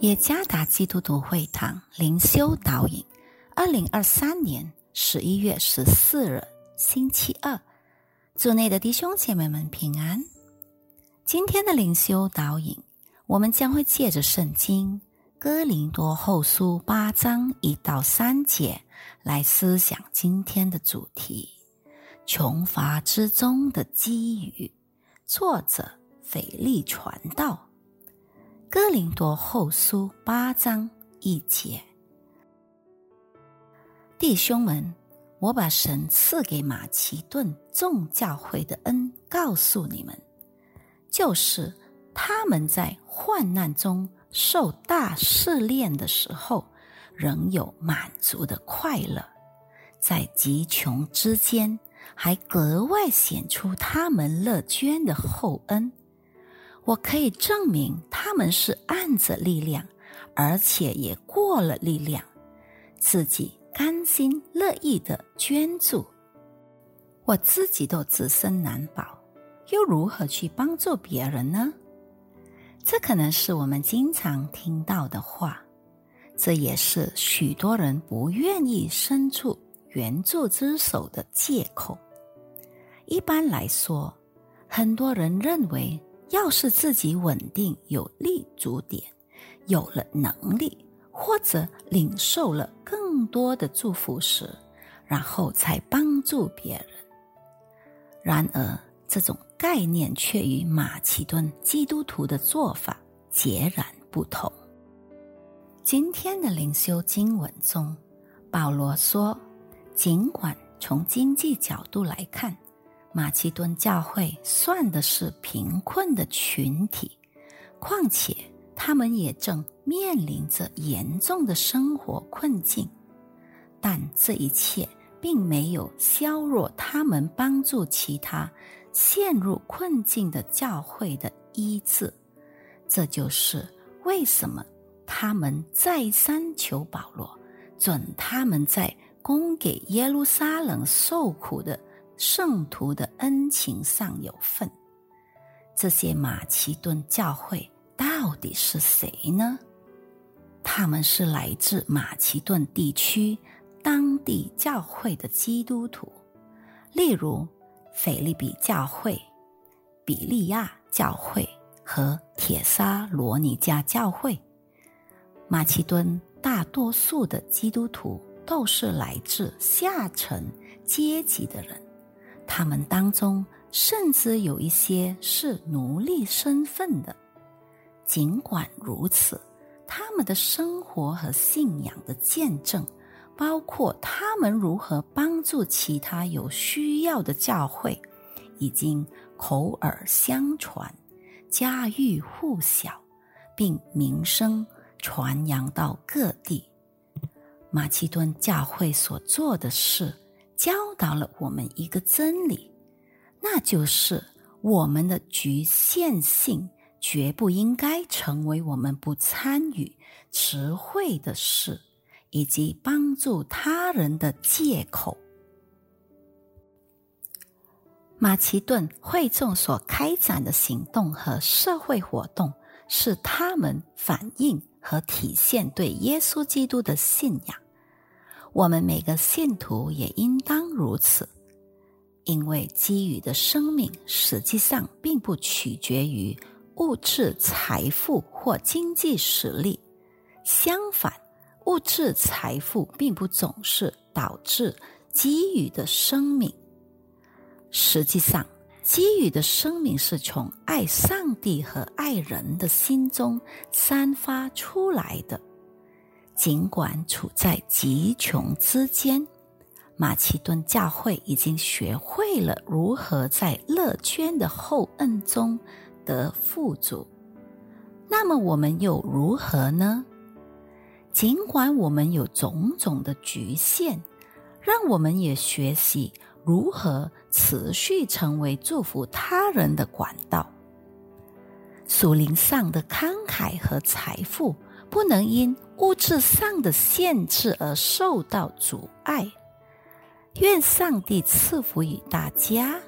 耶加达基督徒会堂灵修导引，二零二三年十一月十四日，星期二，祝内的弟兄姐妹们平安。今天的灵修导引，我们将会借着圣经《哥林多后书》八章一到三节来思想今天的主题：穷乏之中的机遇。作者腓力传道。哥林多后书八章一节，弟兄们，我把神赐给马其顿众教会的恩告诉你们，就是他们在患难中受大试炼的时候，仍有满足的快乐，在极穷之间，还格外显出他们乐捐的厚恩。我可以证明他们是按着力量，而且也过了力量，自己甘心乐意的捐助。我自己都自身难保，又如何去帮助别人呢？这可能是我们经常听到的话，这也是许多人不愿意伸出援助之手的借口。一般来说，很多人认为。要是自己稳定有立足点，有了能力，或者领受了更多的祝福时，然后才帮助别人。然而，这种概念却与马其顿基督徒的做法截然不同。今天的灵修经文中，保罗说：“尽管从经济角度来看。”马其顿教会算的是贫困的群体，况且他们也正面临着严重的生活困境。但这一切并没有削弱他们帮助其他陷入困境的教会的医治。这就是为什么他们再三求保罗准他们在供给耶路撒冷受苦的。圣徒的恩情上有份，这些马其顿教会到底是谁呢？他们是来自马其顿地区当地教会的基督徒，例如腓利比教会、比利亚教会和铁沙罗尼迦教会。马其顿大多数的基督徒都是来自下层阶级的人。他们当中甚至有一些是奴隶身份的，尽管如此，他们的生活和信仰的见证，包括他们如何帮助其他有需要的教会，已经口耳相传、家喻户晓，并名声传扬到各地。马其顿教会所做的事。教导了我们一个真理，那就是我们的局限性绝不应该成为我们不参与词汇的事以及帮助他人的借口。马其顿会众所开展的行动和社会活动，是他们反映和体现对耶稣基督的信仰。我们每个信徒也应当如此，因为给予的生命实际上并不取决于物质财富或经济实力。相反，物质财富并不总是导致给予的生命。实际上，给予的生命是从爱上帝和爱人的心中散发出来的。尽管处在极穷之间，马其顿教会已经学会了如何在乐捐的厚恩中得富足。那么我们又如何呢？尽管我们有种种的局限，让我们也学习如何持续成为祝福他人的管道。属灵上的慷慨和财富。不能因物质上的限制而受到阻碍。愿上帝赐福于大家。